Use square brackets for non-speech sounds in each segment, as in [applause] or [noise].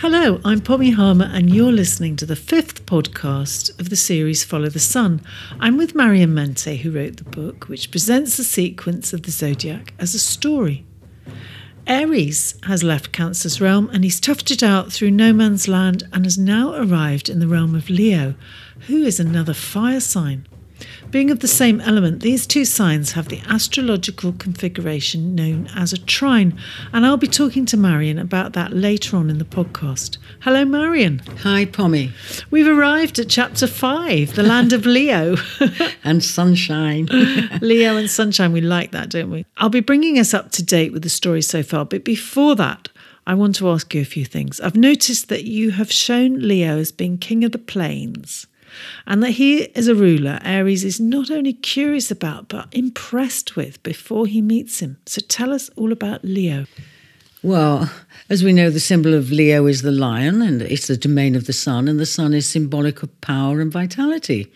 Hello, I'm Pommy Harmer, and you're listening to the fifth podcast of the series Follow the Sun. I'm with Marion Mente, who wrote the book, which presents the sequence of the zodiac as a story. Aries has left Cancer's realm and he's toughed it out through no man's land and has now arrived in the realm of Leo, who is another fire sign. Being of the same element, these two signs have the astrological configuration known as a trine, and I'll be talking to Marion about that later on in the podcast. Hello, Marion. Hi, Pommy. We've arrived at chapter five, the land of Leo. [laughs] and sunshine. [laughs] Leo and sunshine, we like that, don't we? I'll be bringing us up to date with the story so far, but before that, I want to ask you a few things. I've noticed that you have shown Leo as being king of the plains and that he is a ruler Aries is not only curious about but impressed with before he meets him. So tell us all about Leo. Well, as we know, the symbol of Leo is the lion, and it's the domain of the sun, and the sun is symbolic of power and vitality.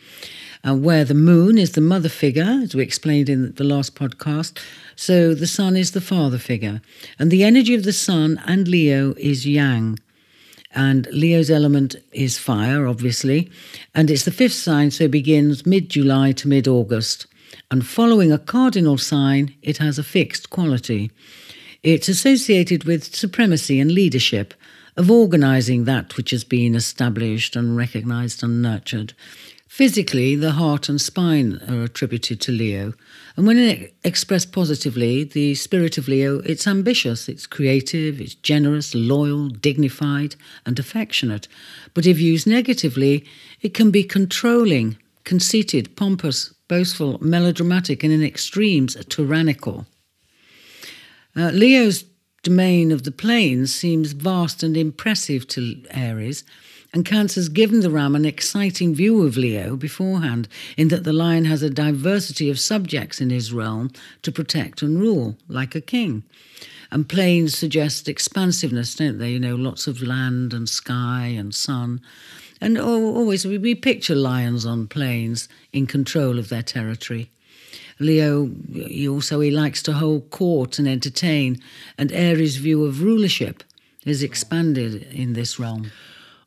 Uh, where the moon is the mother figure, as we explained in the last podcast, so the sun is the father figure. And the energy of the sun and Leo is yang. And Leo's element is fire, obviously. And it's the fifth sign, so it begins mid July to mid August. And following a cardinal sign, it has a fixed quality. It's associated with supremacy and leadership, of organising that which has been established and recognised and nurtured. Physically, the heart and spine are attributed to Leo. And when expressed positively, the spirit of Leo, it's ambitious, it's creative, it's generous, loyal, dignified, and affectionate. But if used negatively, it can be controlling, conceited, pompous, boastful, melodramatic, and in extremes, tyrannical. Uh, Leo's domain of the plains seems vast and impressive to Aries and Cancer's given the ram an exciting view of Leo beforehand, in that the lion has a diversity of subjects in his realm to protect and rule, like a king. And plains suggest expansiveness, don't they? You know, lots of land and sky and sun. And always we picture lions on plains in control of their territory. Leo he also he likes to hold court and entertain, and Aries' view of rulership is expanded in this realm.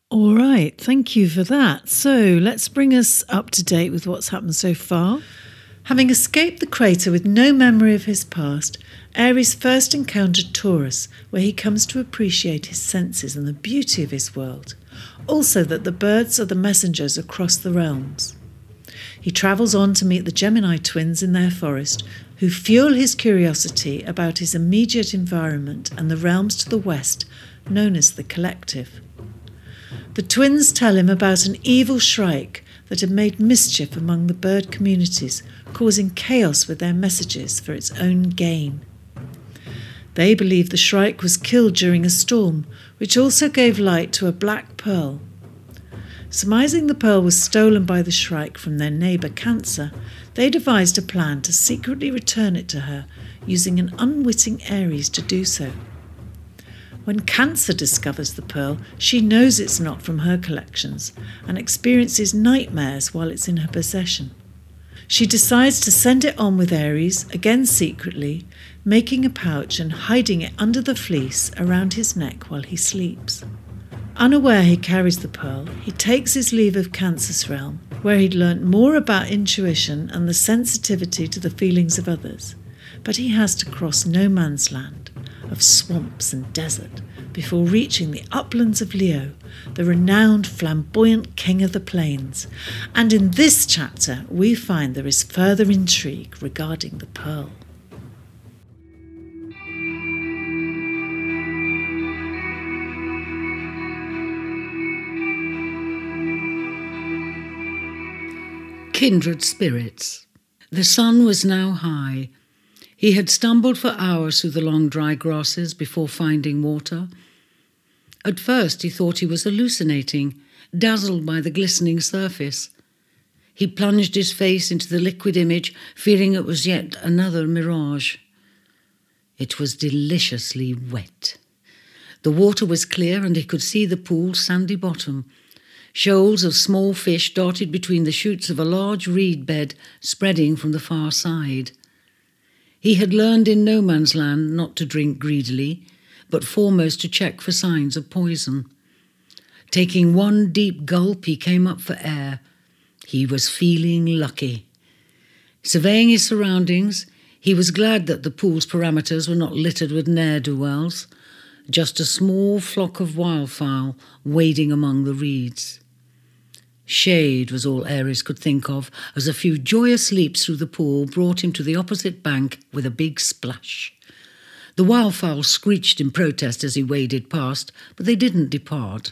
All right, thank you for that. So let's bring us up to date with what's happened so far. Having escaped the crater with no memory of his past, Aries first encountered Taurus, where he comes to appreciate his senses and the beauty of his world. Also, that the birds are the messengers across the realms. He travels on to meet the Gemini twins in their forest, who fuel his curiosity about his immediate environment and the realms to the west, known as the Collective. The twins tell him about an evil shrike that had made mischief among the bird communities, causing chaos with their messages for its own gain. They believe the shrike was killed during a storm, which also gave light to a black pearl. Surmising the pearl was stolen by the shrike from their neighbour Cancer, they devised a plan to secretly return it to her, using an unwitting Aries to do so. When Cancer discovers the pearl, she knows it's not from her collections and experiences nightmares while it's in her possession. She decides to send it on with Aries, again secretly, making a pouch and hiding it under the fleece around his neck while he sleeps. Unaware he carries the pearl, he takes his leave of Cancer's realm, where he'd learnt more about intuition and the sensitivity to the feelings of others. But he has to cross no man's land of swamps and desert before reaching the uplands of Leo, the renowned flamboyant king of the plains. And in this chapter, we find there is further intrigue regarding the pearl. Kindred spirits. The sun was now high, he had stumbled for hours through the long dry grasses before finding water. At first, he thought he was hallucinating, dazzled by the glistening surface. He plunged his face into the liquid image, fearing it was yet another mirage. It was deliciously wet. The water was clear, and he could see the pool's sandy bottom. Shoals of small fish darted between the shoots of a large reed bed spreading from the far side. He had learned in no man's land not to drink greedily, but foremost to check for signs of poison. Taking one deep gulp, he came up for air. He was feeling lucky. Surveying his surroundings, he was glad that the pool's parameters were not littered with ne'er do wells, just a small flock of wildfowl wading among the reeds. Shade was all Aries could think of as a few joyous leaps through the pool brought him to the opposite bank with a big splash. The wildfowl screeched in protest as he waded past, but they didn't depart.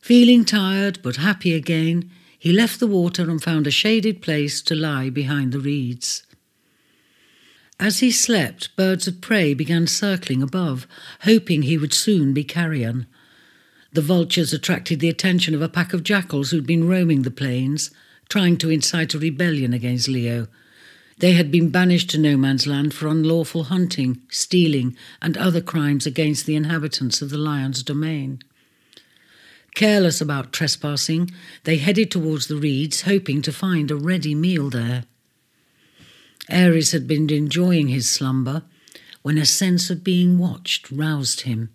Feeling tired but happy again, he left the water and found a shaded place to lie behind the reeds. As he slept, birds of prey began circling above, hoping he would soon be carrion. The vultures attracted the attention of a pack of jackals who'd been roaming the plains, trying to incite a rebellion against Leo. They had been banished to no man's land for unlawful hunting, stealing, and other crimes against the inhabitants of the lion's domain. Careless about trespassing, they headed towards the reeds, hoping to find a ready meal there. Aries had been enjoying his slumber when a sense of being watched roused him.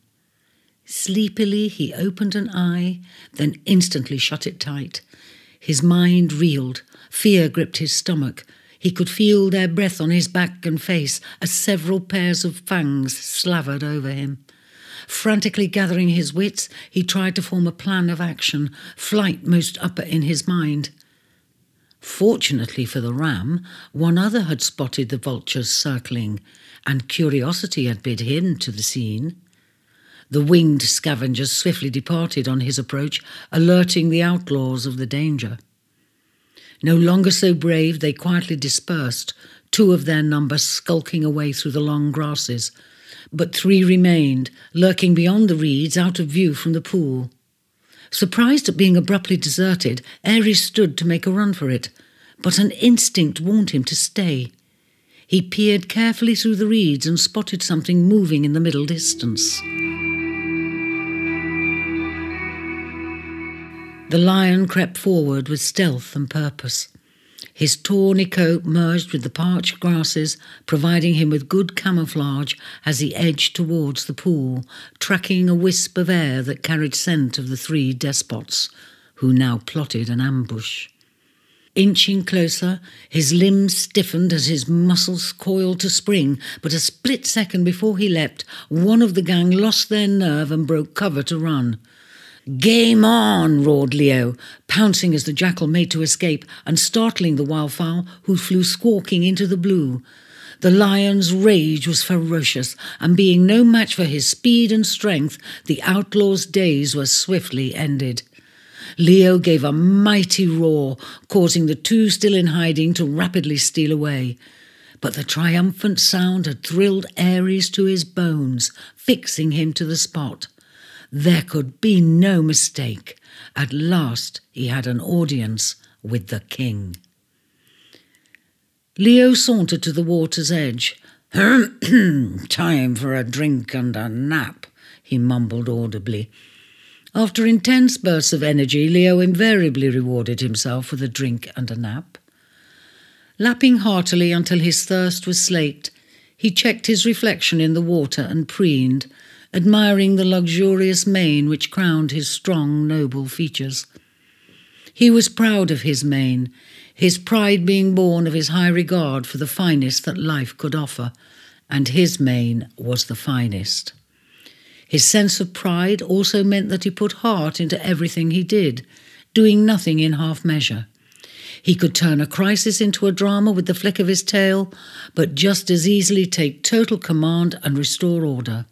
Sleepily, he opened an eye, then instantly shut it tight. His mind reeled, fear gripped his stomach. He could feel their breath on his back and face as several pairs of fangs slavered over him. Frantically gathering his wits, he tried to form a plan of action, flight most upper in his mind. Fortunately for the ram, one other had spotted the vultures circling, and curiosity had bid him to the scene. The winged scavengers swiftly departed on his approach, alerting the outlaws of the danger. No longer so brave, they quietly dispersed, two of their number skulking away through the long grasses, but three remained, lurking beyond the reeds out of view from the pool. Surprised at being abruptly deserted, Aries stood to make a run for it, but an instinct warned him to stay. He peered carefully through the reeds and spotted something moving in the middle distance. The lion crept forward with stealth and purpose. His tawny coat merged with the parched grasses, providing him with good camouflage as he edged towards the pool, tracking a wisp of air that carried scent of the three despots, who now plotted an ambush. Inching closer, his limbs stiffened as his muscles coiled to spring, but a split second before he leapt, one of the gang lost their nerve and broke cover to run. Game on, roared Leo, pouncing as the jackal made to escape and startling the wildfowl, who flew squawking into the blue. The lion's rage was ferocious, and being no match for his speed and strength, the outlaw's days were swiftly ended. Leo gave a mighty roar, causing the two still in hiding to rapidly steal away. But the triumphant sound had thrilled Aries to his bones, fixing him to the spot. There could be no mistake. At last he had an audience with the king. Leo sauntered to the water's edge. [clears throat] Time for a drink and a nap, he mumbled audibly. After intense bursts of energy, Leo invariably rewarded himself with a drink and a nap. Lapping heartily until his thirst was slaked, he checked his reflection in the water and preened, admiring the luxurious mane which crowned his strong, noble features. He was proud of his mane, his pride being born of his high regard for the finest that life could offer, and his mane was the finest. His sense of pride also meant that he put heart into everything he did, doing nothing in half measure. He could turn a crisis into a drama with the flick of his tail, but just as easily take total command and restore order.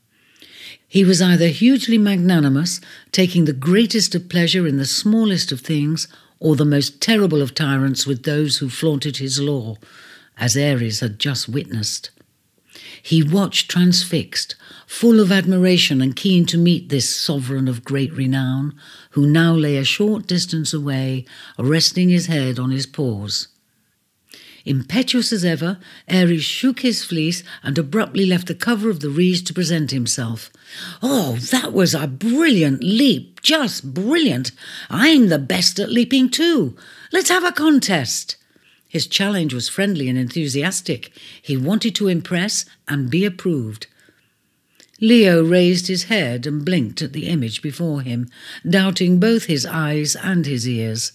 He was either hugely magnanimous, taking the greatest of pleasure in the smallest of things, or the most terrible of tyrants with those who flaunted his law, as Aries had just witnessed. He watched transfixed, full of admiration and keen to meet this sovereign of great renown, who now lay a short distance away, resting his head on his paws. Impetuous as ever, Aries shook his fleece and abruptly left the cover of the reeds to present himself. Oh, that was a brilliant leap, just brilliant. I'm the best at leaping too. Let's have a contest. His challenge was friendly and enthusiastic. He wanted to impress and be approved. Leo raised his head and blinked at the image before him, doubting both his eyes and his ears.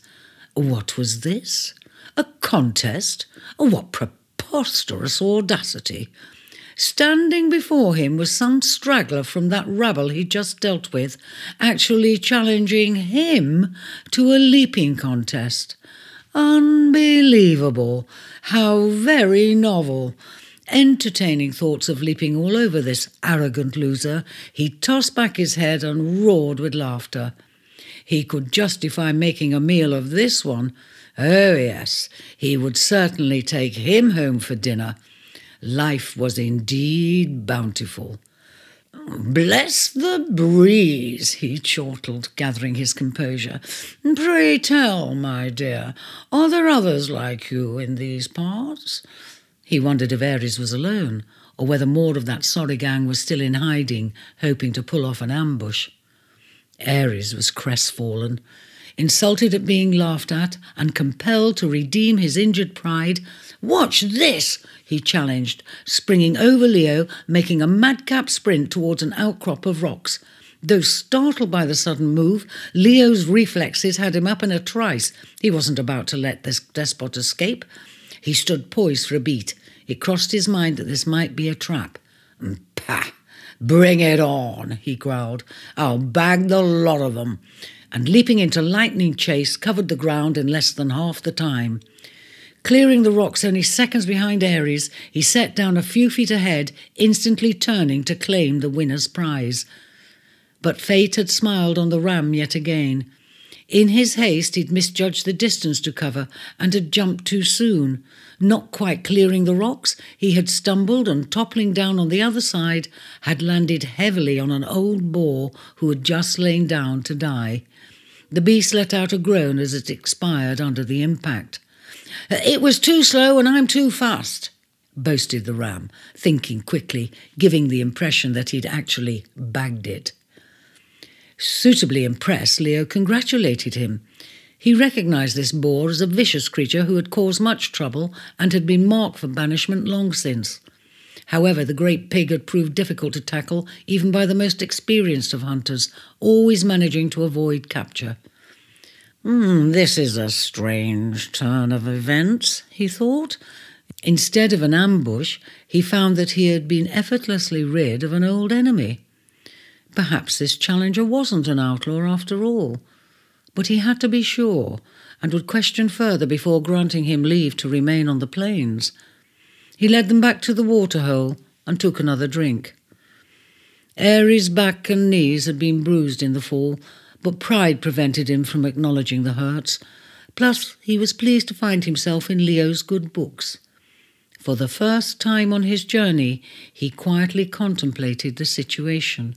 What was this? A contest? Oh, what preposterous audacity! Standing before him was some straggler from that rabble he'd just dealt with, actually challenging him to a leaping contest. Unbelievable! How very novel! Entertaining thoughts of leaping all over this arrogant loser, he tossed back his head and roared with laughter. He could justify making a meal of this one. Oh, yes, he would certainly take him home for dinner. Life was indeed bountiful. Bless the breeze, he chortled, gathering his composure. Pray tell, my dear, are there others like you in these parts? He wondered if Aries was alone, or whether more of that sorry gang was still in hiding, hoping to pull off an ambush. Aries was crestfallen, insulted at being laughed at, and compelled to redeem his injured pride. Watch this, he challenged, springing over Leo, making a madcap sprint towards an outcrop of rocks. Though startled by the sudden move, Leo's reflexes had him up in a trice. He wasn't about to let this despot escape. He stood poised for a beat. It crossed his mind that this might be a trap. Pah! Bring it on, he growled. I'll bag the lot of them. And leaping into lightning chase, covered the ground in less than half the time. Clearing the rocks only seconds behind Aries, he set down a few feet ahead, instantly turning to claim the winner's prize. But fate had smiled on the ram yet again. In his haste, he'd misjudged the distance to cover and had jumped too soon. Not quite clearing the rocks, he had stumbled and, toppling down on the other side, had landed heavily on an old boar who had just lain down to die. The beast let out a groan as it expired under the impact. It was too slow and I'm too fast, boasted the ram, thinking quickly, giving the impression that he'd actually bagged it. Suitably impressed, Leo congratulated him. He recognized this boar as a vicious creature who had caused much trouble and had been marked for banishment long since. However, the great pig had proved difficult to tackle even by the most experienced of hunters, always managing to avoid capture. Mm, this is a strange turn of events, he thought. Instead of an ambush, he found that he had been effortlessly rid of an old enemy. Perhaps this challenger wasn't an outlaw after all. But he had to be sure, and would question further before granting him leave to remain on the plains. He led them back to the waterhole and took another drink. Aries' back and knees had been bruised in the fall, but pride prevented him from acknowledging the hurts. Plus, he was pleased to find himself in Leo's good books. For the first time on his journey, he quietly contemplated the situation.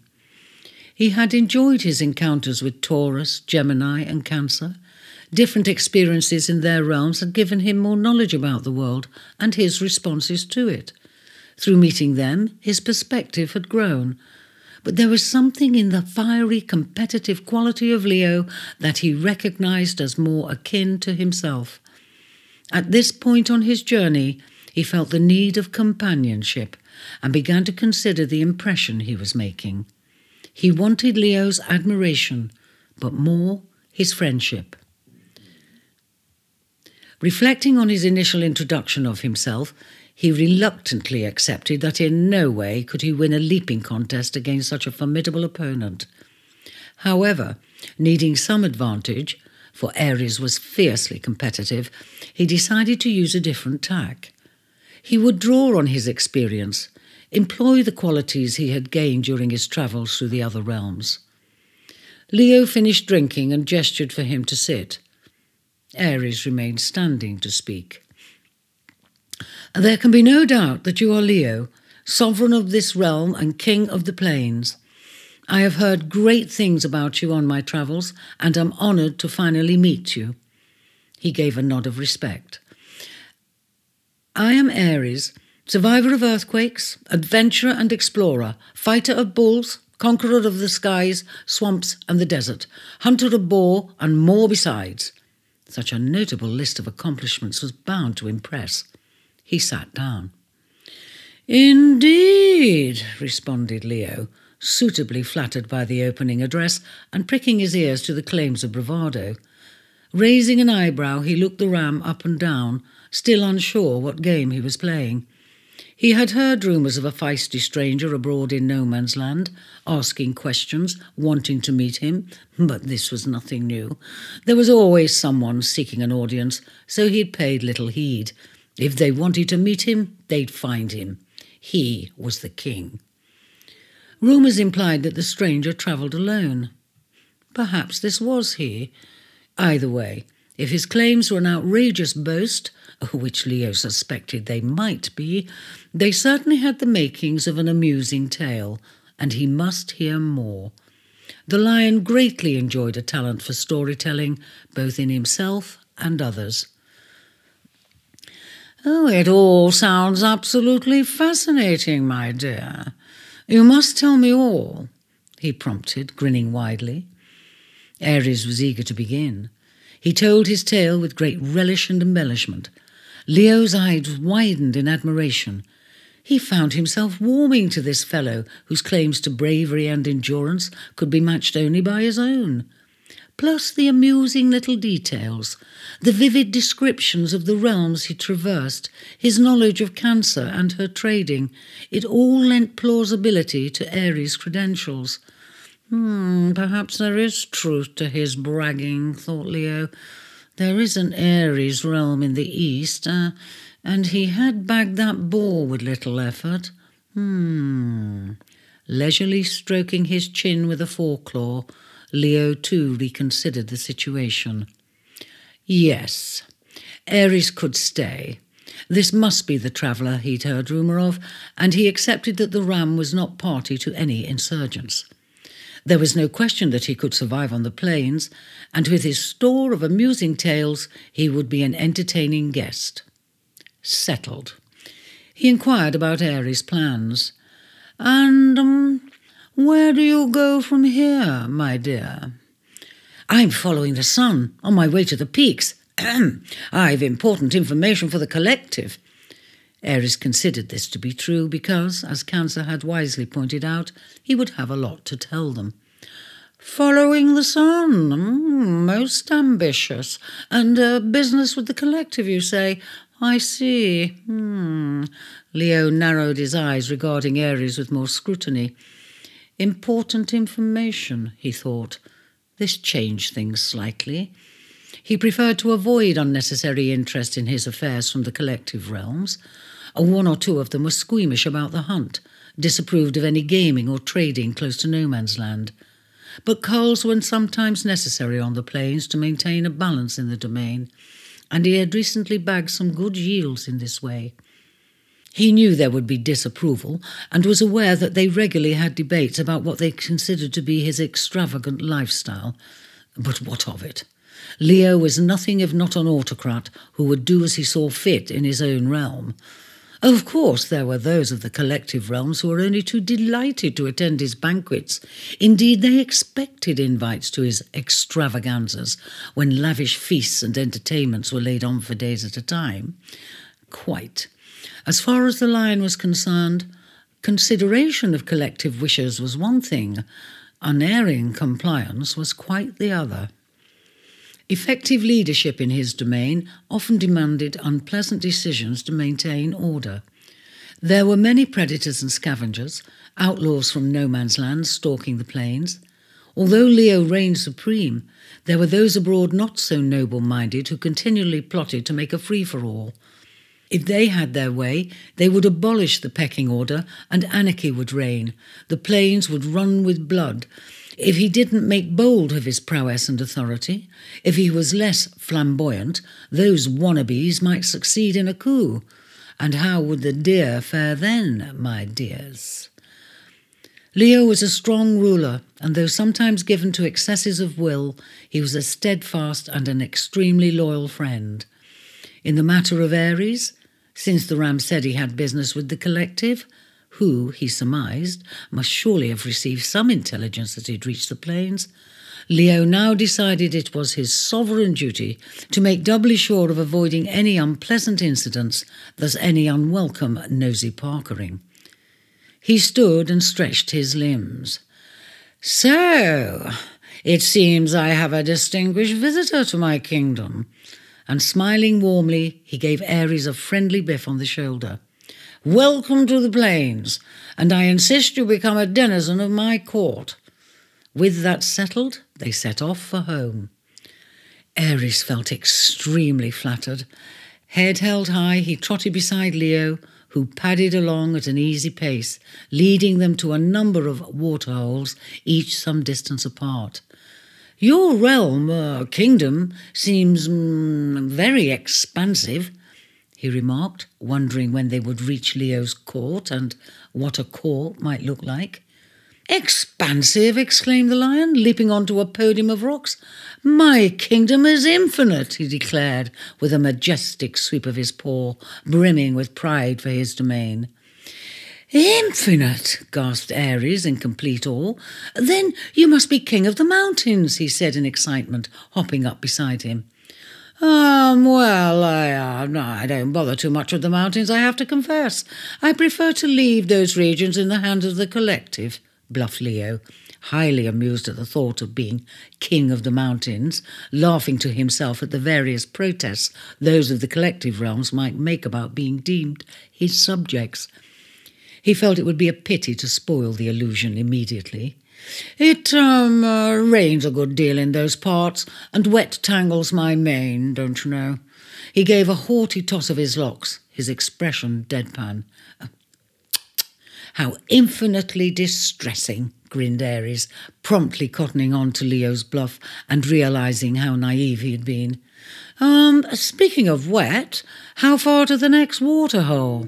He had enjoyed his encounters with Taurus, Gemini, and Cancer. Different experiences in their realms had given him more knowledge about the world and his responses to it. Through meeting them, his perspective had grown, but there was something in the fiery, competitive quality of Leo that he recognized as more akin to himself. At this point on his journey, he felt the need of companionship and began to consider the impression he was making. He wanted Leo's admiration, but more his friendship. Reflecting on his initial introduction of himself, he reluctantly accepted that in no way could he win a leaping contest against such a formidable opponent. However, needing some advantage, for Aries was fiercely competitive, he decided to use a different tack. He would draw on his experience, employ the qualities he had gained during his travels through the other realms. Leo finished drinking and gestured for him to sit. Aries remained standing to speak. There can be no doubt that you are Leo, sovereign of this realm and king of the plains. I have heard great things about you on my travels and am honoured to finally meet you. He gave a nod of respect. I am Aries, survivor of earthquakes, adventurer and explorer, fighter of bulls, conqueror of the skies, swamps, and the desert, hunter of boar, and more besides. Such a notable list of accomplishments was bound to impress. He sat down. Indeed, responded Leo, suitably flattered by the opening address and pricking his ears to the claims of bravado. Raising an eyebrow, he looked the ram up and down, still unsure what game he was playing. He had heard rumours of a feisty stranger abroad in no man's land, asking questions, wanting to meet him, but this was nothing new. There was always someone seeking an audience, so he had paid little heed. If they wanted to meet him, they'd find him. He was the king. Rumours implied that the stranger travelled alone. Perhaps this was he. Either way, if his claims were an outrageous boast, [laughs] which Leo suspected they might be, they certainly had the makings of an amusing tale, and he must hear more. The lion greatly enjoyed a talent for storytelling, both in himself and others. Oh, it all sounds absolutely fascinating, my dear. You must tell me all, he prompted, grinning widely. Aries was eager to begin. He told his tale with great relish and embellishment. Leo's eyes widened in admiration. He found himself warming to this fellow whose claims to bravery and endurance could be matched only by his own. Plus the amusing little details, the vivid descriptions of the realms he traversed, his knowledge of Cancer and her trading, it all lent plausibility to Aries' credentials. Hmm, perhaps there is truth to his bragging, thought Leo. There is an Aries realm in the east, uh, and he had bagged that boar with little effort. Hmm. Leisurely stroking his chin with a foreclaw, Leo too reconsidered the situation. Yes, Aries could stay. This must be the traveller he'd heard rumour of, and he accepted that the ram was not party to any insurgents. There was no question that he could survive on the plains, and with his store of amusing tales, he would be an entertaining guest. Settled. He inquired about Aries' plans. And um, where do you go from here, my dear? I'm following the sun on my way to the peaks. [clears throat] I've important information for the collective. Aries considered this to be true because, as Cancer had wisely pointed out, he would have a lot to tell them. Following the sun, mm, most ambitious. And uh, business with the collective, you say? I see. Hmm. Leo narrowed his eyes, regarding Aries with more scrutiny. Important information, he thought. This changed things slightly. He preferred to avoid unnecessary interest in his affairs from the collective realms. One or two of them were squeamish about the hunt, disapproved of any gaming or trading close to no man's land but culls were sometimes necessary on the plains to maintain a balance in the domain, and he had recently bagged some good yields in this way. He knew there would be disapproval and was aware that they regularly had debates about what they considered to be his extravagant lifestyle. But what of it? Leo was nothing if not an autocrat who would do as he saw fit in his own realm. Of course, there were those of the collective realms who were only too delighted to attend his banquets. Indeed, they expected invites to his extravaganzas when lavish feasts and entertainments were laid on for days at a time. Quite. As far as the lion was concerned, consideration of collective wishes was one thing, unerring compliance was quite the other. Effective leadership in his domain often demanded unpleasant decisions to maintain order. There were many predators and scavengers, outlaws from no man's land stalking the plains. Although Leo reigned supreme, there were those abroad not so noble minded who continually plotted to make a free for all. If they had their way, they would abolish the pecking order and anarchy would reign. The plains would run with blood, if he didn't make bold of his prowess and authority, if he was less flamboyant, those wannabes might succeed in a coup. And how would the deer fare then, my dears? Leo was a strong ruler, and though sometimes given to excesses of will, he was a steadfast and an extremely loyal friend. In the matter of Aries, since the ram said he had business with the collective, who, he surmised, must surely have received some intelligence that he'd reached the plains. Leo now decided it was his sovereign duty to make doubly sure of avoiding any unpleasant incidents, thus any unwelcome nosy parkering. He stood and stretched his limbs. So, it seems I have a distinguished visitor to my kingdom. And smiling warmly, he gave Aries a friendly biff on the shoulder. Welcome to the plains, and I insist you become a denizen of my court. With that settled, they set off for home. Aries felt extremely flattered. Head held high, he trotted beside Leo, who padded along at an easy pace, leading them to a number of waterholes, each some distance apart. Your realm, uh, kingdom, seems mm, very expansive, he remarked, wondering when they would reach Leo's court and what a court might look like. Expansive, exclaimed the lion, leaping onto a podium of rocks. My kingdom is infinite, he declared, with a majestic sweep of his paw, brimming with pride for his domain. Infinite, gasped Aries in complete awe. Then you must be king of the mountains, he said in excitement, hopping up beside him. Um, well, I, uh, no, I don't bother too much with the mountains, I have to confess. I prefer to leave those regions in the hands of the collective, bluffed Leo, highly amused at the thought of being king of the mountains, laughing to himself at the various protests those of the collective realms might make about being deemed his subjects. He felt it would be a pity to spoil the illusion immediately. It um, uh, rains a good deal in those parts, and wet tangles my mane, don't you know? He gave a haughty toss of his locks, his expression deadpan. How infinitely distressing, grinned Aries, promptly cottoning on to Leo's bluff and realizing how naive he had been. Um, speaking of wet, how far to the next waterhole?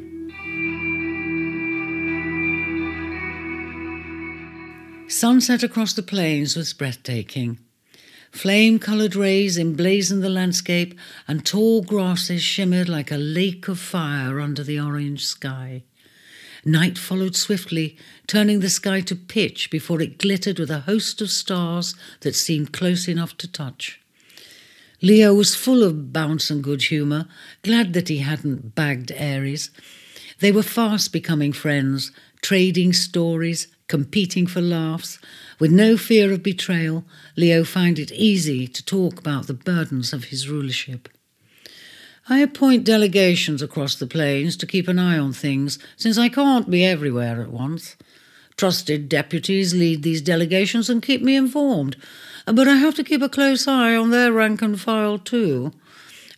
Sunset across the plains was breathtaking. Flame coloured rays emblazoned the landscape, and tall grasses shimmered like a lake of fire under the orange sky. Night followed swiftly, turning the sky to pitch before it glittered with a host of stars that seemed close enough to touch. Leo was full of bounce and good humour, glad that he hadn't bagged Aries. They were fast becoming friends, trading stories, competing for laughs. With no fear of betrayal, Leo found it easy to talk about the burdens of his rulership. I appoint delegations across the plains to keep an eye on things, since I can't be everywhere at once. Trusted deputies lead these delegations and keep me informed, but I have to keep a close eye on their rank and file too.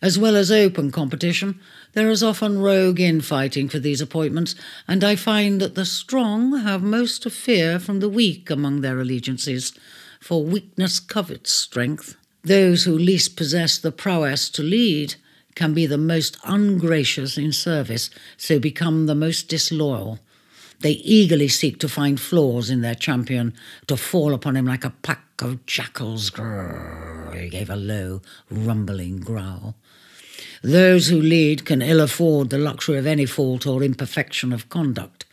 As well as open competition, there is often rogue infighting for these appointments, and I find that the strong have most to fear from the weak among their allegiances, for weakness covets strength. Those who least possess the prowess to lead can be the most ungracious in service, so become the most disloyal. They eagerly seek to find flaws in their champion, to fall upon him like a pack of jackals. Grrr, he gave a low, rumbling growl. Those who lead can ill afford the luxury of any fault or imperfection of conduct.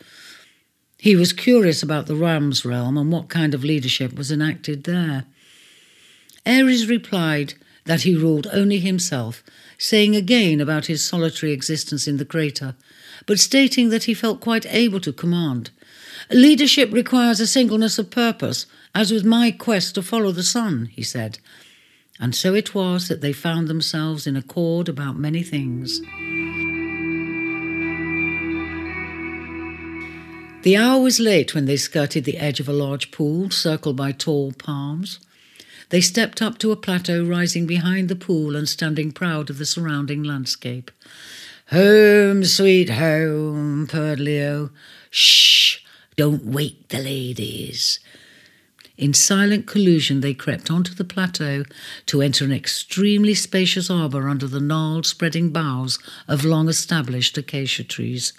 He was curious about the Ram's realm and what kind of leadership was enacted there. Aries replied that he ruled only himself, saying again about his solitary existence in the crater, but stating that he felt quite able to command. Leadership requires a singleness of purpose, as with my quest to follow the sun, he said, and so it was that they found themselves in accord about many things. The hour was late when they skirted the edge of a large pool circled by tall palms. They stepped up to a plateau rising behind the pool and standing proud of the surrounding landscape. Home, sweet home, purred Leo. Shh, don't wake the ladies. In silent collusion, they crept onto the plateau to enter an extremely spacious arbour under the gnarled, spreading boughs of long established acacia trees.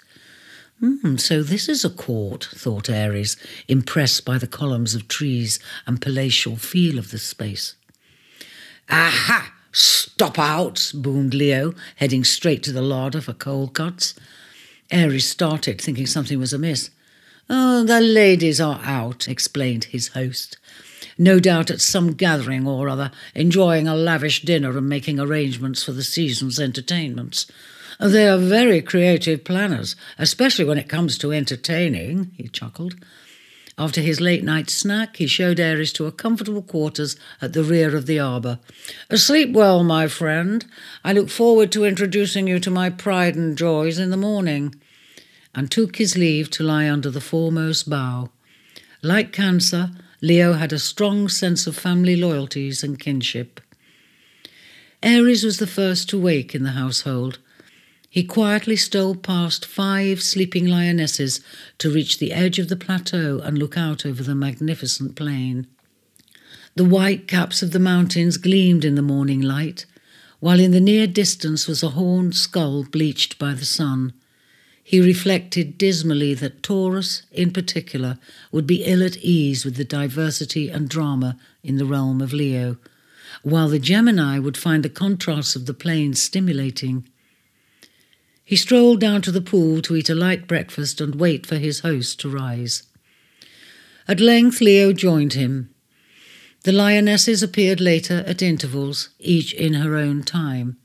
Mm, so this is a court, thought Aries, impressed by the columns of trees and palatial feel of the space. Aha! Stop out! boomed Leo, heading straight to the larder for cold cuts. Aries started, thinking something was amiss. Oh, the ladies are out, explained his host. no doubt at some gathering or other, enjoying a lavish dinner and making arrangements for the season's entertainments. They are very creative planners, especially when it comes to entertaining, he chuckled. After his late night snack, he showed Aries to a comfortable quarters at the rear of the arbour. Sleep well, my friend. I look forward to introducing you to my pride and joys in the morning. And took his leave to lie under the foremost bough. Like Cancer, Leo had a strong sense of family loyalties and kinship. Aries was the first to wake in the household. He quietly stole past five sleeping lionesses to reach the edge of the plateau and look out over the magnificent plain. The white caps of the mountains gleamed in the morning light, while in the near distance was a horned skull bleached by the sun. He reflected dismally that Taurus, in particular, would be ill at ease with the diversity and drama in the realm of Leo, while the Gemini would find the contrasts of the plains stimulating. He strolled down to the pool to eat a light breakfast and wait for his host to rise. At length, Leo joined him. The lionesses appeared later at intervals, each in her own time.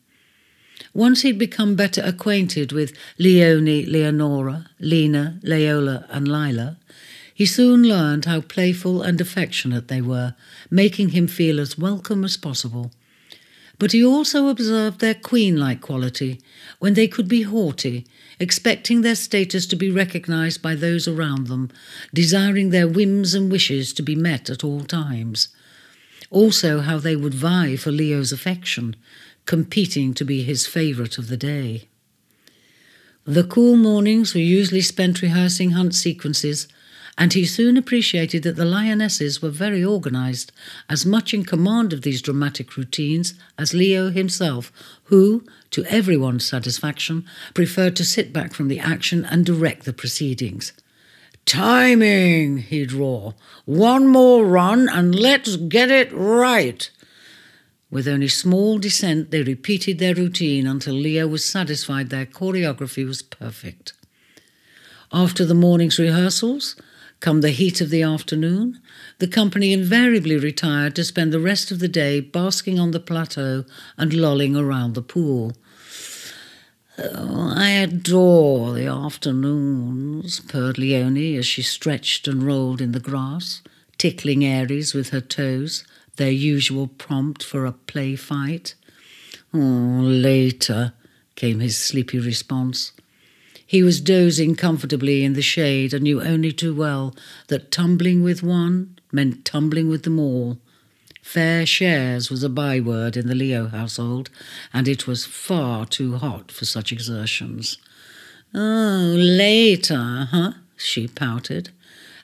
Once he'd become better acquainted with Leone, Leonora, Lena, Leola, and Lila, he soon learned how playful and affectionate they were, making him feel as welcome as possible. But he also observed their queen like quality, when they could be haughty, expecting their status to be recognized by those around them, desiring their whims and wishes to be met at all times. Also, how they would vie for Leo's affection, competing to be his favourite of the day. The cool mornings were usually spent rehearsing hunt sequences, and he soon appreciated that the lionesses were very organised, as much in command of these dramatic routines as Leo himself, who, to everyone's satisfaction, preferred to sit back from the action and direct the proceedings. Timing, he'd roar. One more run and let's get it right. With only small dissent, they repeated their routine until Leo was satisfied their choreography was perfect. After the morning's rehearsals, come the heat of the afternoon, the company invariably retired to spend the rest of the day basking on the plateau and lolling around the pool. Oh, I adore the afternoons, purred Leone as she stretched and rolled in the grass, tickling Aries with her toes their usual prompt for a play fight. Oh, later, came his sleepy response. He was dozing comfortably in the shade and knew only too well that tumbling with one meant tumbling with them all. Fair shares was a byword in the Leo household, and it was far too hot for such exertions. Oh, later, huh? she pouted,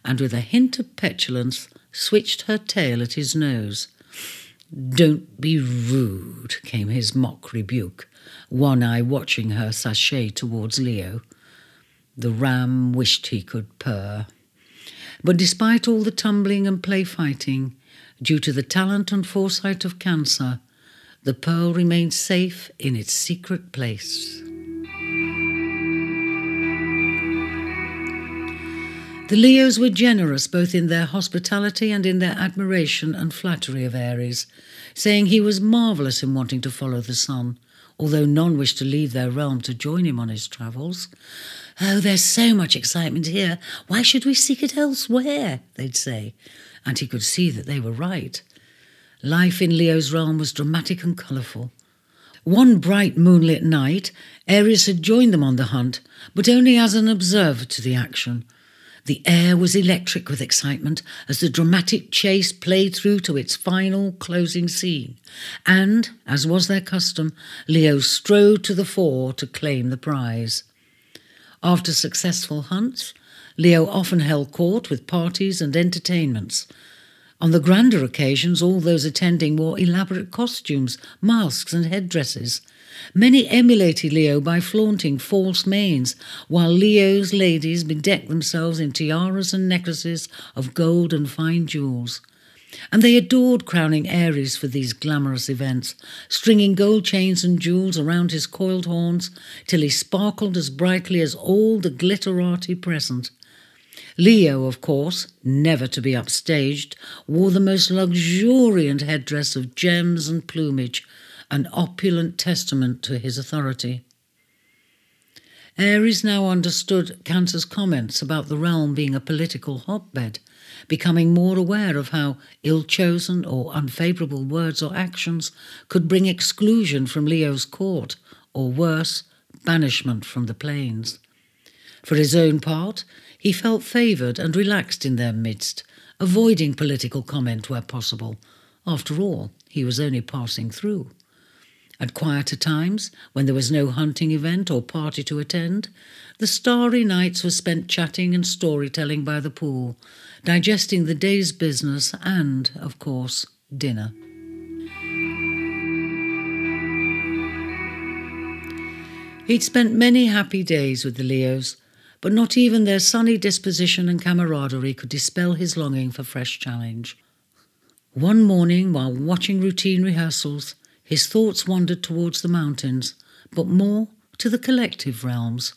and with a hint of petulance switched her tail at his nose. Don't be rude, came his mock rebuke, one eye watching her sashay towards Leo. The ram wished he could purr. But despite all the tumbling and play fighting, due to the talent and foresight of Cancer, the pearl remained safe in its secret place. The Leos were generous both in their hospitality and in their admiration and flattery of Aries, saying he was marvellous in wanting to follow the sun, although none wished to leave their realm to join him on his travels. Oh, there's so much excitement here. Why should we seek it elsewhere? They'd say. And he could see that they were right. Life in Leo's realm was dramatic and colourful. One bright moonlit night, Aries had joined them on the hunt, but only as an observer to the action, the air was electric with excitement as the dramatic chase played through to its final closing scene. And, as was their custom, Leo strode to the fore to claim the prize. After successful hunts, Leo often held court with parties and entertainments. On the grander occasions, all those attending wore elaborate costumes, masks, and headdresses. Many emulated Leo by flaunting false manes, while Leo's ladies bedecked themselves in tiaras and necklaces of gold and fine jewels. And they adored crowning Aries for these glamorous events, stringing gold chains and jewels around his coiled horns till he sparkled as brightly as all the glitterati present. Leo, of course, never to be upstaged, wore the most luxuriant headdress of gems and plumage, an opulent testament to his authority. Aries now understood Cancer's comments about the realm being a political hotbed, becoming more aware of how ill chosen or unfavourable words or actions could bring exclusion from Leo's court, or worse, banishment from the plains. For his own part, he felt favoured and relaxed in their midst, avoiding political comment where possible. After all, he was only passing through. At quieter times, when there was no hunting event or party to attend, the starry nights were spent chatting and storytelling by the pool, digesting the day's business and, of course, dinner. He'd spent many happy days with the Leos, but not even their sunny disposition and camaraderie could dispel his longing for fresh challenge. One morning, while watching routine rehearsals, his thoughts wandered towards the mountains, but more to the collective realms.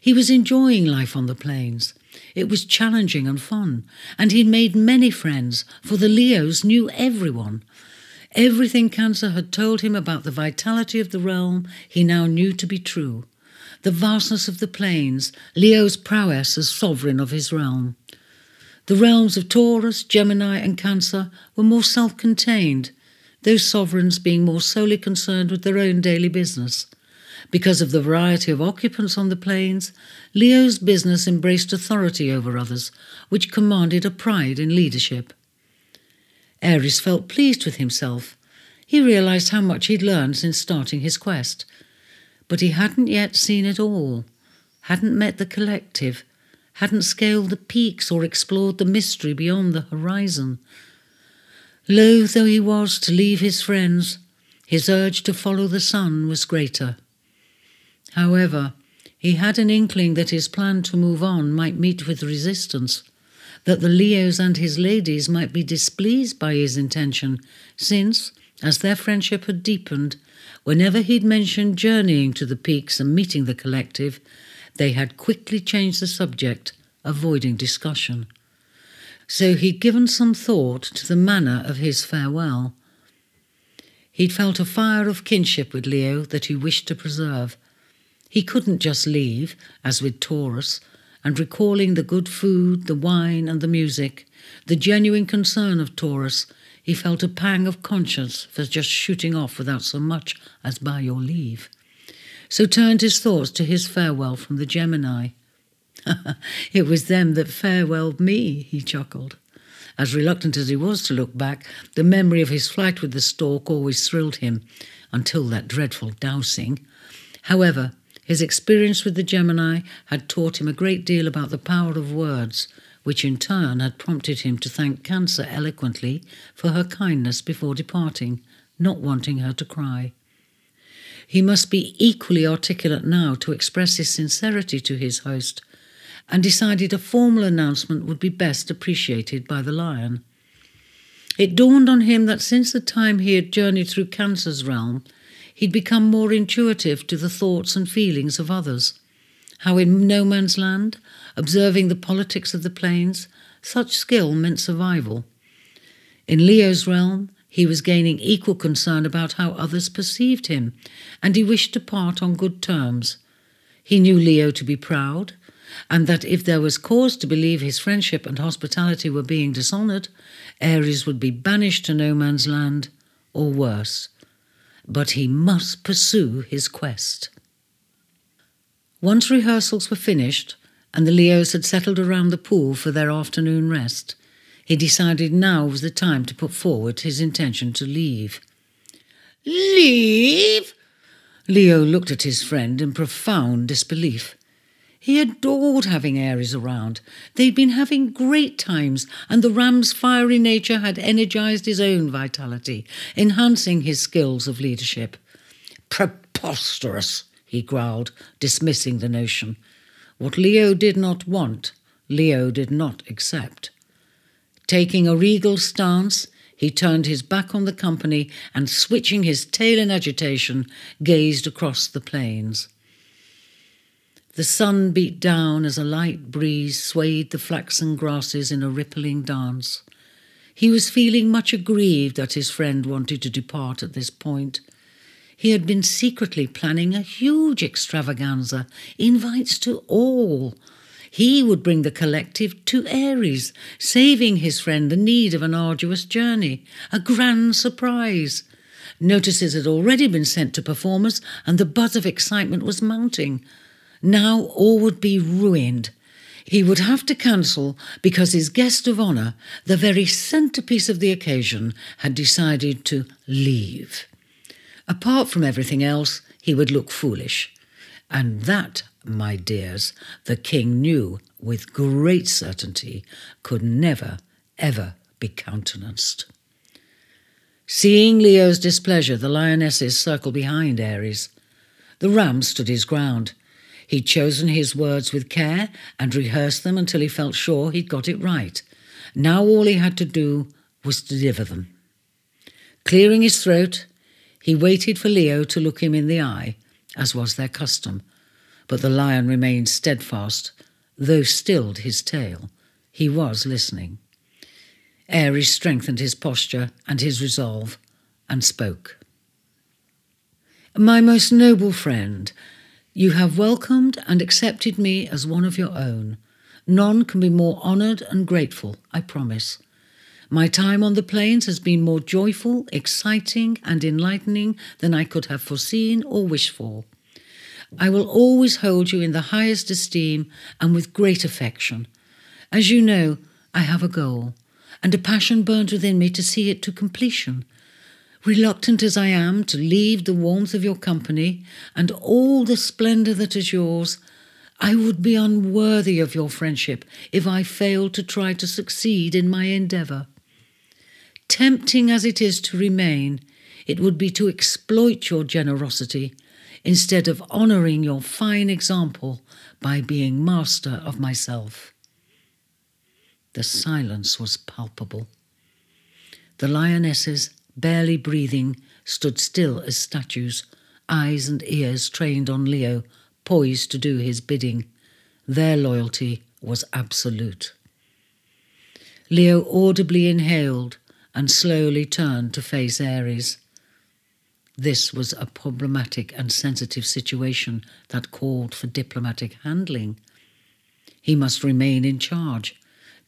He was enjoying life on the plains. It was challenging and fun, and he'd made many friends, for the Leos knew everyone. Everything Cancer had told him about the vitality of the realm he now knew to be true. The vastness of the plains, Leo's prowess as sovereign of his realm. The realms of Taurus, Gemini, and Cancer were more self contained, those sovereigns being more solely concerned with their own daily business. Because of the variety of occupants on the plains, Leo's business embraced authority over others, which commanded a pride in leadership. Aries felt pleased with himself. He realized how much he'd learned since starting his quest. But he hadn't yet seen it all, hadn't met the collective, hadn't scaled the peaks or explored the mystery beyond the horizon. Loath though he was to leave his friends, his urge to follow the sun was greater. However, he had an inkling that his plan to move on might meet with resistance, that the Leos and his ladies might be displeased by his intention, since, as their friendship had deepened, whenever he'd mentioned journeying to the peaks and meeting the collective, they had quickly changed the subject, avoiding discussion so he'd given some thought to the manner of his farewell. He'd felt a fire of kinship with Leo that he wished to preserve. He couldn't just leave, as with Taurus, and recalling the good food, the wine, and the music, the genuine concern of Taurus, he felt a pang of conscience for just shooting off without so much as by your leave. So turned his thoughts to his farewell from the Gemini. [laughs] it was them that farewelled me, he chuckled. As reluctant as he was to look back, the memory of his flight with the stork always thrilled him, until that dreadful dowsing. However, his experience with the Gemini had taught him a great deal about the power of words, which in turn had prompted him to thank Cancer eloquently for her kindness before departing, not wanting her to cry. He must be equally articulate now to express his sincerity to his host, and decided a formal announcement would be best appreciated by the lion. It dawned on him that since the time he had journeyed through Cancer's realm, he'd become more intuitive to the thoughts and feelings of others. How in no man's land, observing the politics of the plains, such skill meant survival. In Leo's realm, he was gaining equal concern about how others perceived him, and he wished to part on good terms. He knew Leo to be proud, and that if there was cause to believe his friendship and hospitality were being dishonoured, Aries would be banished to no man's land, or worse. But he must pursue his quest. Once rehearsals were finished, and the Leos had settled around the pool for their afternoon rest, he decided now was the time to put forward his intention to leave. Leave? Leo looked at his friend in profound disbelief. He adored having Aries around. They'd been having great times, and the ram's fiery nature had energized his own vitality, enhancing his skills of leadership. Preposterous, he growled, dismissing the notion. What Leo did not want, Leo did not accept. Taking a regal stance, he turned his back on the company and, switching his tail in agitation, gazed across the plains. The sun beat down as a light breeze swayed the flaxen grasses in a rippling dance. He was feeling much aggrieved that his friend wanted to depart at this point. He had been secretly planning a huge extravaganza, invites to all. He would bring the collective to Aries, saving his friend the need of an arduous journey, a grand surprise. Notices had already been sent to performers, and the buzz of excitement was mounting. Now all would be ruined. He would have to cancel because his guest of honour, the very centrepiece of the occasion, had decided to leave. Apart from everything else, he would look foolish. And that, my dears, the king knew with great certainty could never, ever be countenanced. Seeing Leo's displeasure, the lionesses circled behind Aries. The ram stood his ground. He'd chosen his words with care and rehearsed them until he felt sure he'd got it right. Now all he had to do was deliver them. Clearing his throat, he waited for Leo to look him in the eye, as was their custom, but the lion remained steadfast, though stilled his tail. He was listening. Aries strengthened his posture and his resolve and spoke. My most noble friend, you have welcomed and accepted me as one of your own. None can be more honoured and grateful, I promise. My time on the plains has been more joyful, exciting, and enlightening than I could have foreseen or wished for. I will always hold you in the highest esteem and with great affection. As you know, I have a goal, and a passion burns within me to see it to completion. Reluctant as I am to leave the warmth of your company and all the splendour that is yours, I would be unworthy of your friendship if I failed to try to succeed in my endeavour. Tempting as it is to remain, it would be to exploit your generosity instead of honouring your fine example by being master of myself. The silence was palpable. The lionesses barely breathing, stood still as statues, eyes and ears trained on Leo, poised to do his bidding. Their loyalty was absolute. Leo audibly inhaled and slowly turned to face Aries. This was a problematic and sensitive situation that called for diplomatic handling. He must remain in charge,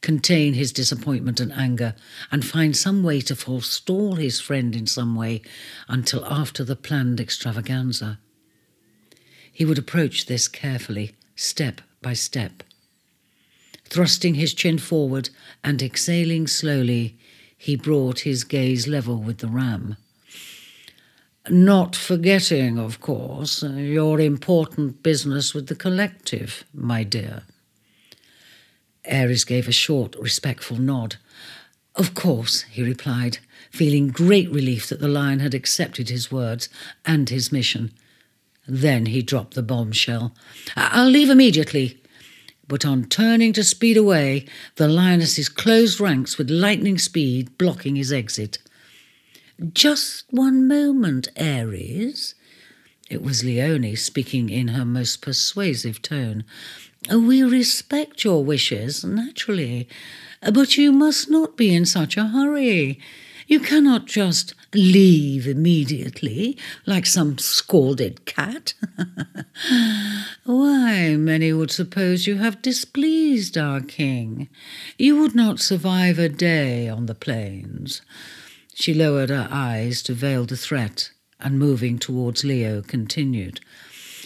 contain his disappointment and anger, and find some way to forestall his friend in some way until after the planned extravaganza. He would approach this carefully, step by step. Thrusting his chin forward and exhaling slowly, he brought his gaze level with the ram. Not forgetting, of course, your important business with the collective, my dear. Aries gave a short, respectful nod. Of course, he replied, feeling great relief that the lion had accepted his words and his mission. Then he dropped the bombshell. I'll leave immediately. But on turning to speed away, the lionesses closed ranks with lightning speed, blocking his exit. Just one moment, Aries. It was Leonie speaking in her most persuasive tone. We respect your wishes, naturally, but you must not be in such a hurry. You cannot just leave immediately like some scalded cat. [laughs] Why, many would suppose you have displeased our king. You would not survive a day on the plains. She lowered her eyes to veil the threat and, moving towards Leo, continued.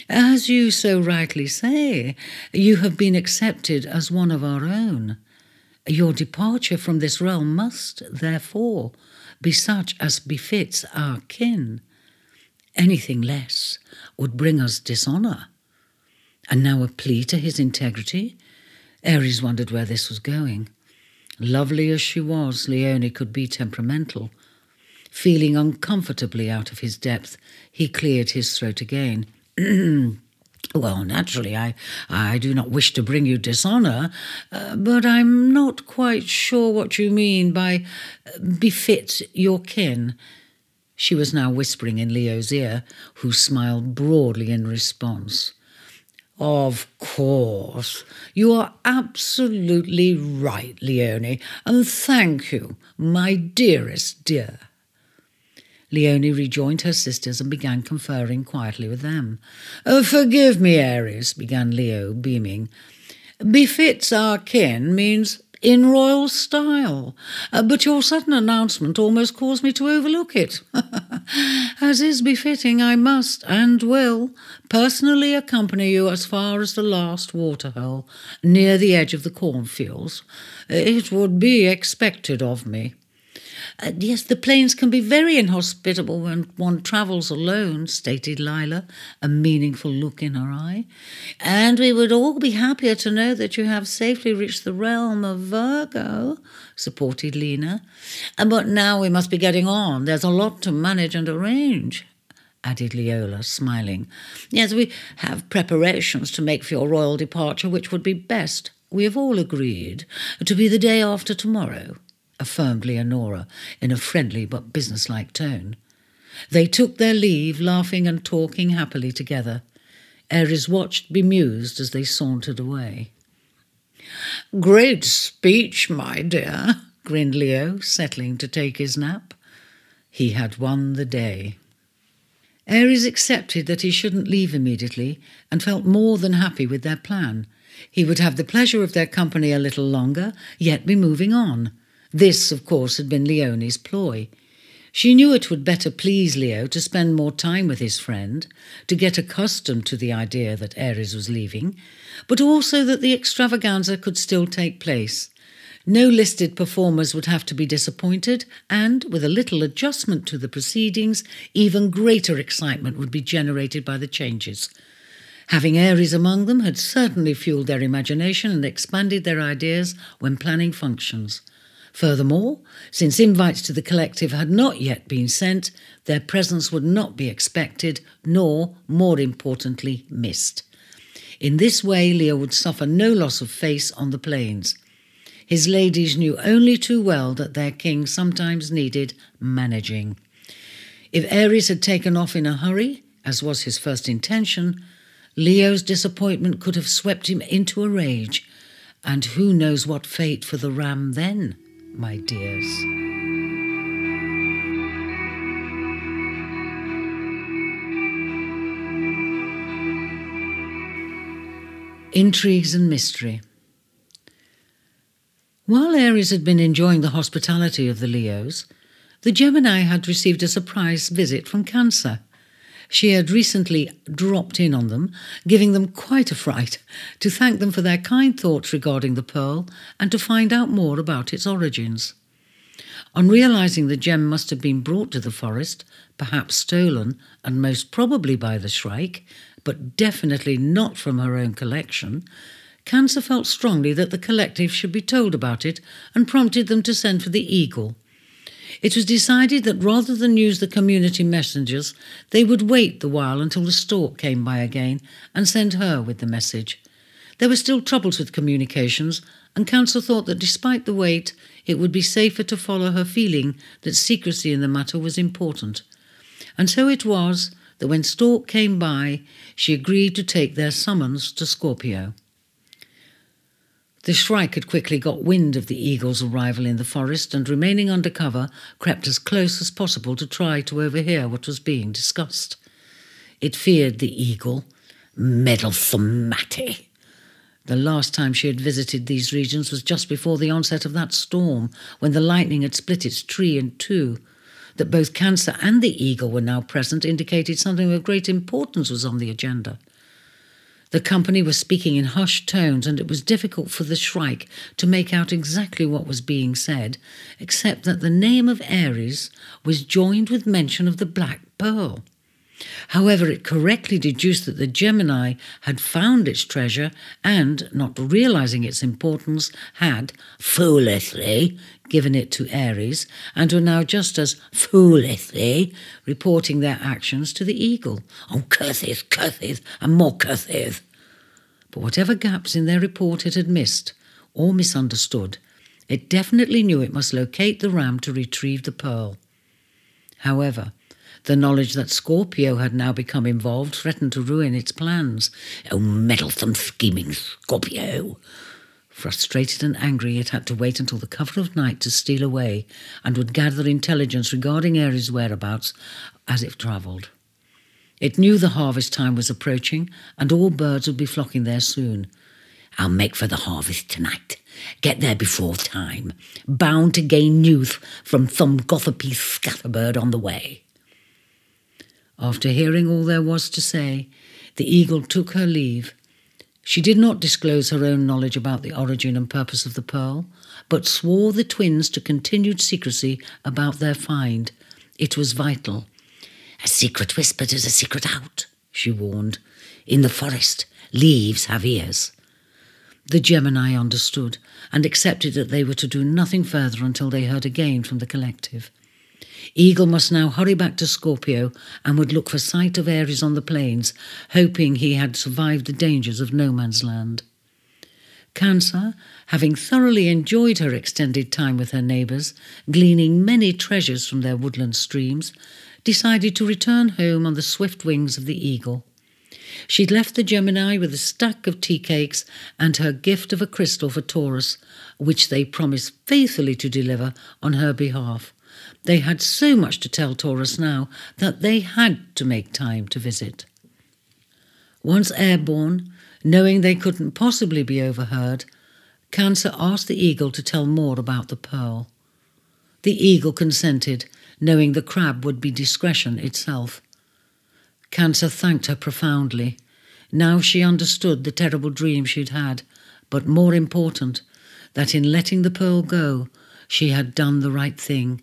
As you so rightly say, you have been accepted as one of our own. Your departure from this realm must, therefore, be such as befits our kin. Anything less would bring us dishonour. And now a plea to his integrity? Aries wondered where this was going. Lovely as she was, Leonie could be temperamental. Feeling uncomfortably out of his depth, he cleared his throat again. [clears throat] well, naturally, I, I do not wish to bring you dishonour, uh, but I'm not quite sure what you mean by uh, befits your kin. She was now whispering in Leo's ear, who smiled broadly in response. Of course. You are absolutely right, Leonie, and thank you, my dearest dear. Leonie rejoined her sisters and began conferring quietly with them. Oh, forgive me, Aries, began Leo, beaming. Befits our kin means in royal style, uh, but your sudden announcement almost caused me to overlook it. [laughs] as is befitting, I must and will personally accompany you as far as the last waterhole near the edge of the cornfields. It would be expected of me. Uh, yes, the plains can be very inhospitable when one travels alone, stated Lila, a meaningful look in her eye. And we would all be happier to know that you have safely reached the realm of Virgo, supported Lena. Uh, but now we must be getting on. There's a lot to manage and arrange added Leola, smiling. Yes, we have preparations to make for your royal departure, which would be best, we have all agreed, to be the day after tomorrow affirmed Leonora in a friendly but businesslike tone. They took their leave, laughing and talking happily together. Aries watched bemused as they sauntered away. Great speech, my dear, grinned Leo, settling to take his nap. He had won the day. Aries accepted that he shouldn't leave immediately and felt more than happy with their plan. He would have the pleasure of their company a little longer, yet be moving on. This, of course, had been Leonie's ploy. She knew it would better please Leo to spend more time with his friend, to get accustomed to the idea that Aries was leaving, but also that the extravaganza could still take place. No listed performers would have to be disappointed, and, with a little adjustment to the proceedings, even greater excitement would be generated by the changes. Having Aries among them had certainly fueled their imagination and expanded their ideas when planning functions. Furthermore, since invites to the collective had not yet been sent, their presence would not be expected, nor, more importantly, missed. In this way, Leo would suffer no loss of face on the plains. His ladies knew only too well that their king sometimes needed managing. If Aries had taken off in a hurry, as was his first intention, Leo's disappointment could have swept him into a rage, and who knows what fate for the ram then? My dears. Intrigues and Mystery. While Aries had been enjoying the hospitality of the Leos, the Gemini had received a surprise visit from Cancer. She had recently dropped in on them, giving them quite a fright, to thank them for their kind thoughts regarding the pearl and to find out more about its origins. On realizing the gem must have been brought to the forest, perhaps stolen, and most probably by the Shrike, but definitely not from her own collection, Cancer felt strongly that the collective should be told about it and prompted them to send for the eagle. It was decided that rather than use the community messengers, they would wait the while until the stork came by again and send her with the message. There were still troubles with communications, and Council thought that despite the wait, it would be safer to follow her feeling that secrecy in the matter was important. And so it was that when Stork came by, she agreed to take their summons to Scorpio. The Shrike had quickly got wind of the eagle's arrival in the forest and, remaining under cover, crept as close as possible to try to overhear what was being discussed. It feared the eagle, meddlesome Matty. The last time she had visited these regions was just before the onset of that storm, when the lightning had split its tree in two. That both Cancer and the eagle were now present indicated something of great importance was on the agenda. The company was speaking in hushed tones, and it was difficult for the Shrike to make out exactly what was being said, except that the name of Aries was joined with mention of the Black Pearl. However, it correctly deduced that the Gemini had found its treasure and, not realizing its importance, had, foolishly, given it to Aries, and were now just as foolishly reporting their actions to the eagle. Oh, curses, curses, and more curses. But whatever gaps in their report it had missed or misunderstood, it definitely knew it must locate the ram to retrieve the pearl. However, The knowledge that Scorpio had now become involved threatened to ruin its plans. Oh, meddlesome, scheming Scorpio! Frustrated and angry, it had to wait until the cover of night to steal away and would gather intelligence regarding Aries' whereabouts as it travelled. It knew the harvest time was approaching and all birds would be flocking there soon. I'll make for the harvest tonight. Get there before time, bound to gain youth from some gossipy scatterbird on the way. After hearing all there was to say, the eagle took her leave. She did not disclose her own knowledge about the origin and purpose of the pearl, but swore the twins to continued secrecy about their find. It was vital. A secret whispered is a secret out, she warned. In the forest, leaves have ears. The Gemini understood and accepted that they were to do nothing further until they heard again from the collective. Eagle must now hurry back to Scorpio and would look for sight of Aries on the plains, hoping he had survived the dangers of no man's land. Cancer, having thoroughly enjoyed her extended time with her neighbours, gleaning many treasures from their woodland streams, decided to return home on the swift wings of the eagle. She'd left the Gemini with a stack of tea cakes and her gift of a crystal for Taurus, which they promised faithfully to deliver on her behalf. They had so much to tell Taurus now that they had to make time to visit. Once airborne, knowing they couldn't possibly be overheard, Cancer asked the eagle to tell more about the pearl. The eagle consented, knowing the crab would be discretion itself. Cancer thanked her profoundly. Now she understood the terrible dream she'd had, but more important, that in letting the pearl go, she had done the right thing.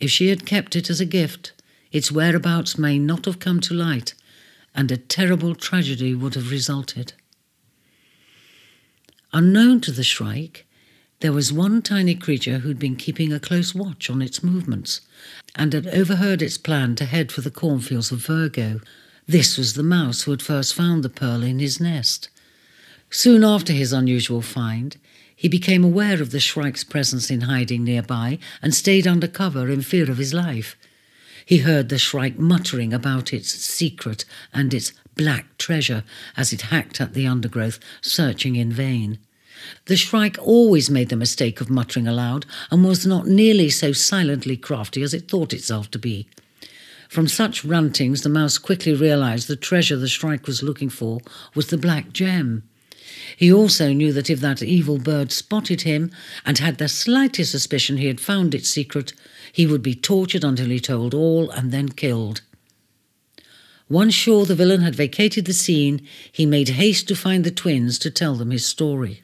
If she had kept it as a gift, its whereabouts may not have come to light, and a terrible tragedy would have resulted. Unknown to the Shrike, there was one tiny creature who'd been keeping a close watch on its movements and had overheard its plan to head for the cornfields of Virgo. This was the mouse who had first found the pearl in his nest. Soon after his unusual find, he became aware of the shrike's presence in hiding nearby and stayed under cover in fear of his life. He heard the shrike muttering about its secret and its black treasure as it hacked at the undergrowth, searching in vain. The Shrike always made the mistake of muttering aloud and was not nearly so silently crafty as it thought itself to be. From such rantings, the mouse quickly realized the treasure the Shrike was looking for was the black gem. He also knew that if that evil bird spotted him and had the slightest suspicion he had found its secret, he would be tortured until he told all and then killed. Once sure the villain had vacated the scene, he made haste to find the twins to tell them his story.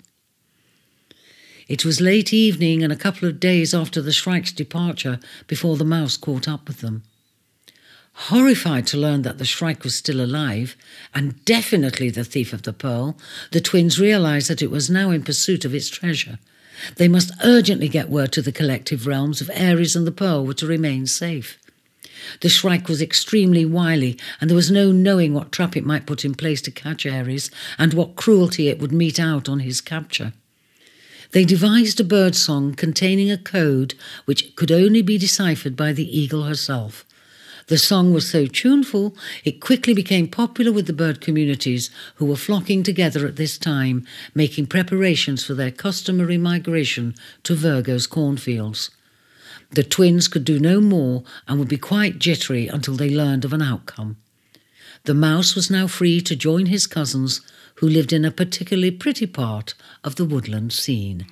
It was late evening and a couple of days after the Shrike's departure before the mouse caught up with them. Horrified to learn that the Shrike was still alive, and definitely the thief of the pearl, the twins realized that it was now in pursuit of its treasure. They must urgently get word to the collective realms if Aries and the pearl were to remain safe. The Shrike was extremely wily, and there was no knowing what trap it might put in place to catch Aries, and what cruelty it would mete out on his capture. They devised a bird song containing a code which could only be deciphered by the eagle herself. The song was so tuneful, it quickly became popular with the bird communities who were flocking together at this time, making preparations for their customary migration to Virgo's cornfields. The twins could do no more and would be quite jittery until they learned of an outcome. The mouse was now free to join his cousins who lived in a particularly pretty part of the woodland scene.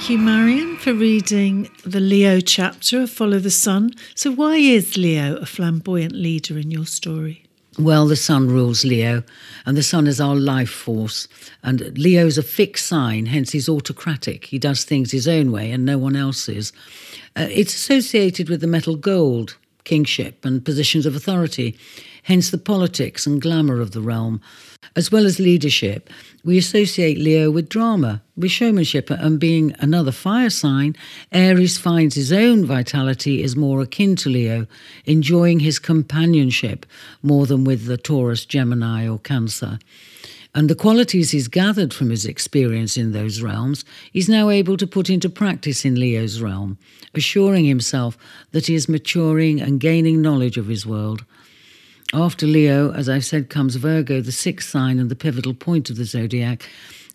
Thank you, Marion, for reading the Leo chapter of Follow the Sun. So, why is Leo a flamboyant leader in your story? Well, the sun rules Leo, and the sun is our life force. And Leo's a fixed sign, hence he's autocratic. He does things his own way and no one else's. Uh, it's associated with the metal gold, kingship, and positions of authority, hence the politics and glamour of the realm. As well as leadership, We associate Leo with drama, with showmanship, and being another fire sign, Aries finds his own vitality is more akin to Leo, enjoying his companionship more than with the Taurus, Gemini, or Cancer. And the qualities he's gathered from his experience in those realms, he's now able to put into practice in Leo's realm, assuring himself that he is maturing and gaining knowledge of his world. After Leo, as I've said, comes Virgo, the sixth sign and the pivotal point of the zodiac.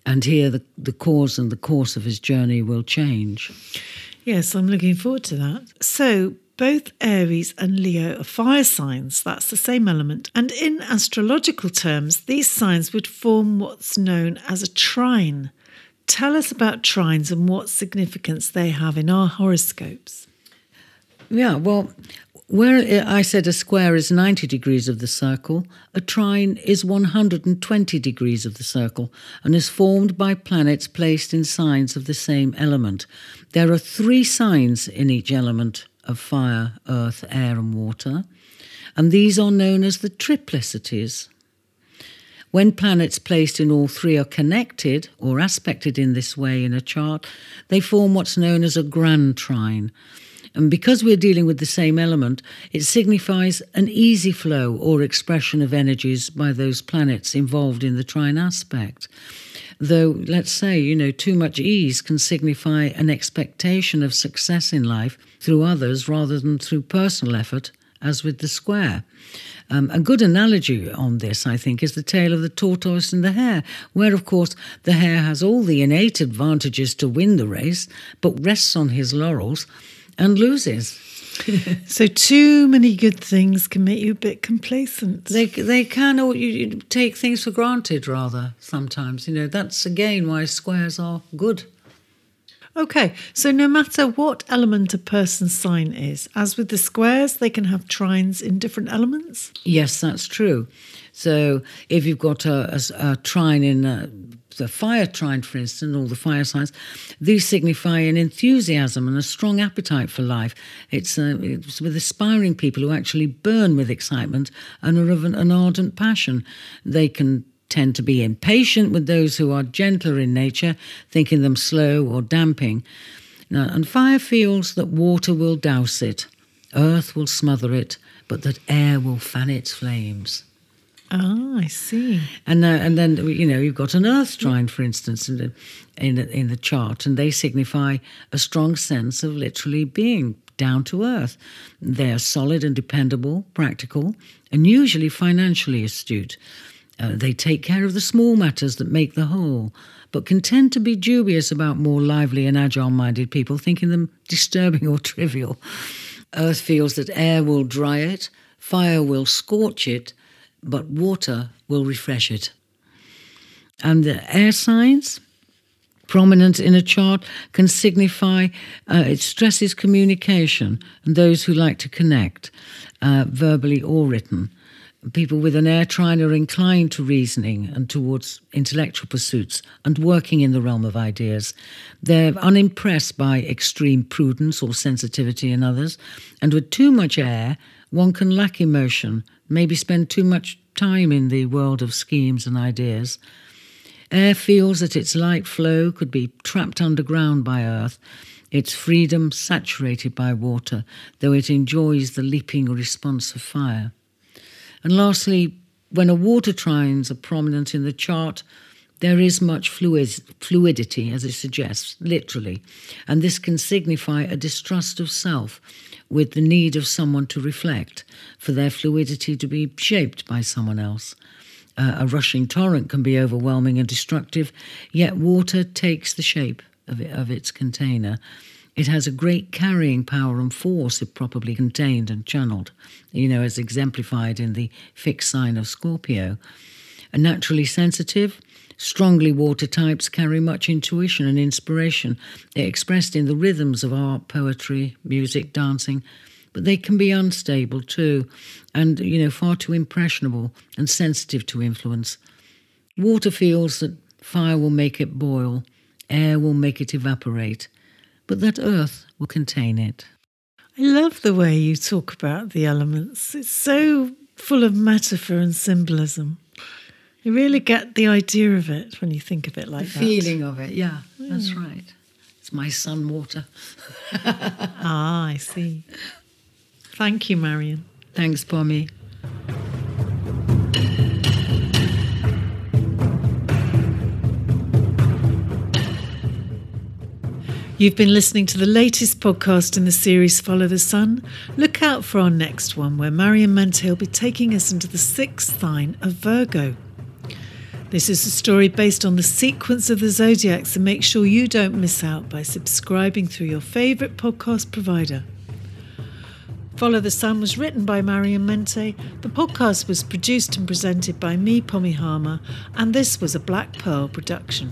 And here the, the cause and the course of his journey will change. Yes, I'm looking forward to that. So, both Aries and Leo are fire signs. That's the same element. And in astrological terms, these signs would form what's known as a trine. Tell us about trines and what significance they have in our horoscopes. Yeah, well, where I said a square is 90 degrees of the circle, a trine is 120 degrees of the circle and is formed by planets placed in signs of the same element. There are three signs in each element of fire, earth, air, and water, and these are known as the triplicities. When planets placed in all three are connected or aspected in this way in a chart, they form what's known as a grand trine. And because we're dealing with the same element, it signifies an easy flow or expression of energies by those planets involved in the trine aspect. Though, let's say, you know, too much ease can signify an expectation of success in life through others rather than through personal effort, as with the square. Um, a good analogy on this, I think, is the tale of the tortoise and the hare, where, of course, the hare has all the innate advantages to win the race, but rests on his laurels and loses. [laughs] so too many good things can make you a bit complacent. They they can, or you, you take things for granted rather. Sometimes, you know, that's again why squares are good. Okay, so no matter what element a person's sign is, as with the squares, they can have trines in different elements? Yes, that's true. So if you've got a, a, a trine in a, the fire trine, for instance, all the fire signs, these signify an enthusiasm and a strong appetite for life. It's, uh, it's with aspiring people who actually burn with excitement and are of an, an ardent passion. They can tend to be impatient with those who are gentler in nature, thinking them slow or damping. Now, and fire feels that water will douse it, earth will smother it, but that air will fan its flames. Ah, I see. And uh, and then you know you've got an earth trine, for instance, in the, in the, in the chart, and they signify a strong sense of literally being down to earth. They are solid and dependable, practical, and usually financially astute. Uh, they take care of the small matters that make the whole, but can tend to be dubious about more lively and agile minded people, thinking them disturbing [laughs] or trivial. Earth feels that air will dry it, fire will scorch it, but water will refresh it. And the air signs, prominent in a chart, can signify uh, it stresses communication and those who like to connect, uh, verbally or written. People with an air trine are inclined to reasoning and towards intellectual pursuits and working in the realm of ideas. They're unimpressed by extreme prudence or sensitivity in others, and with too much air, one can lack emotion maybe spend too much time in the world of schemes and ideas. Air feels that its light flow could be trapped underground by earth, its freedom saturated by water, though it enjoys the leaping response of fire. And lastly, when a water trines are prominent in the chart, there is much fluid, fluidity, as it suggests, literally, and this can signify a distrust of self, with the need of someone to reflect, for their fluidity to be shaped by someone else. Uh, a rushing torrent can be overwhelming and destructive, yet water takes the shape of, it, of its container. It has a great carrying power and force if properly contained and channeled, you know, as exemplified in the fixed sign of Scorpio. A naturally sensitive, Strongly water types carry much intuition and inspiration, They're expressed in the rhythms of art, poetry, music, dancing, but they can be unstable too, and you know, far too impressionable and sensitive to influence. Water feels that fire will make it boil, air will make it evaporate, but that earth will contain it. I love the way you talk about the elements. It's so full of metaphor and symbolism. You really get the idea of it when you think of it like the that. feeling of it, yeah, that's right. It's my sun water. [laughs] Ah, I see. Thank you, Marion. Thanks, Pommy. You've been listening to the latest podcast in the series Follow the Sun. Look out for our next one, where Marion Mente will be taking us into the sixth sign of Virgo. This is a story based on the sequence of the zodiacs, so make sure you don't miss out by subscribing through your favourite podcast provider. Follow the Sun was written by Marion Mente. The podcast was produced and presented by me, Pommy Harmer, and this was a Black Pearl production.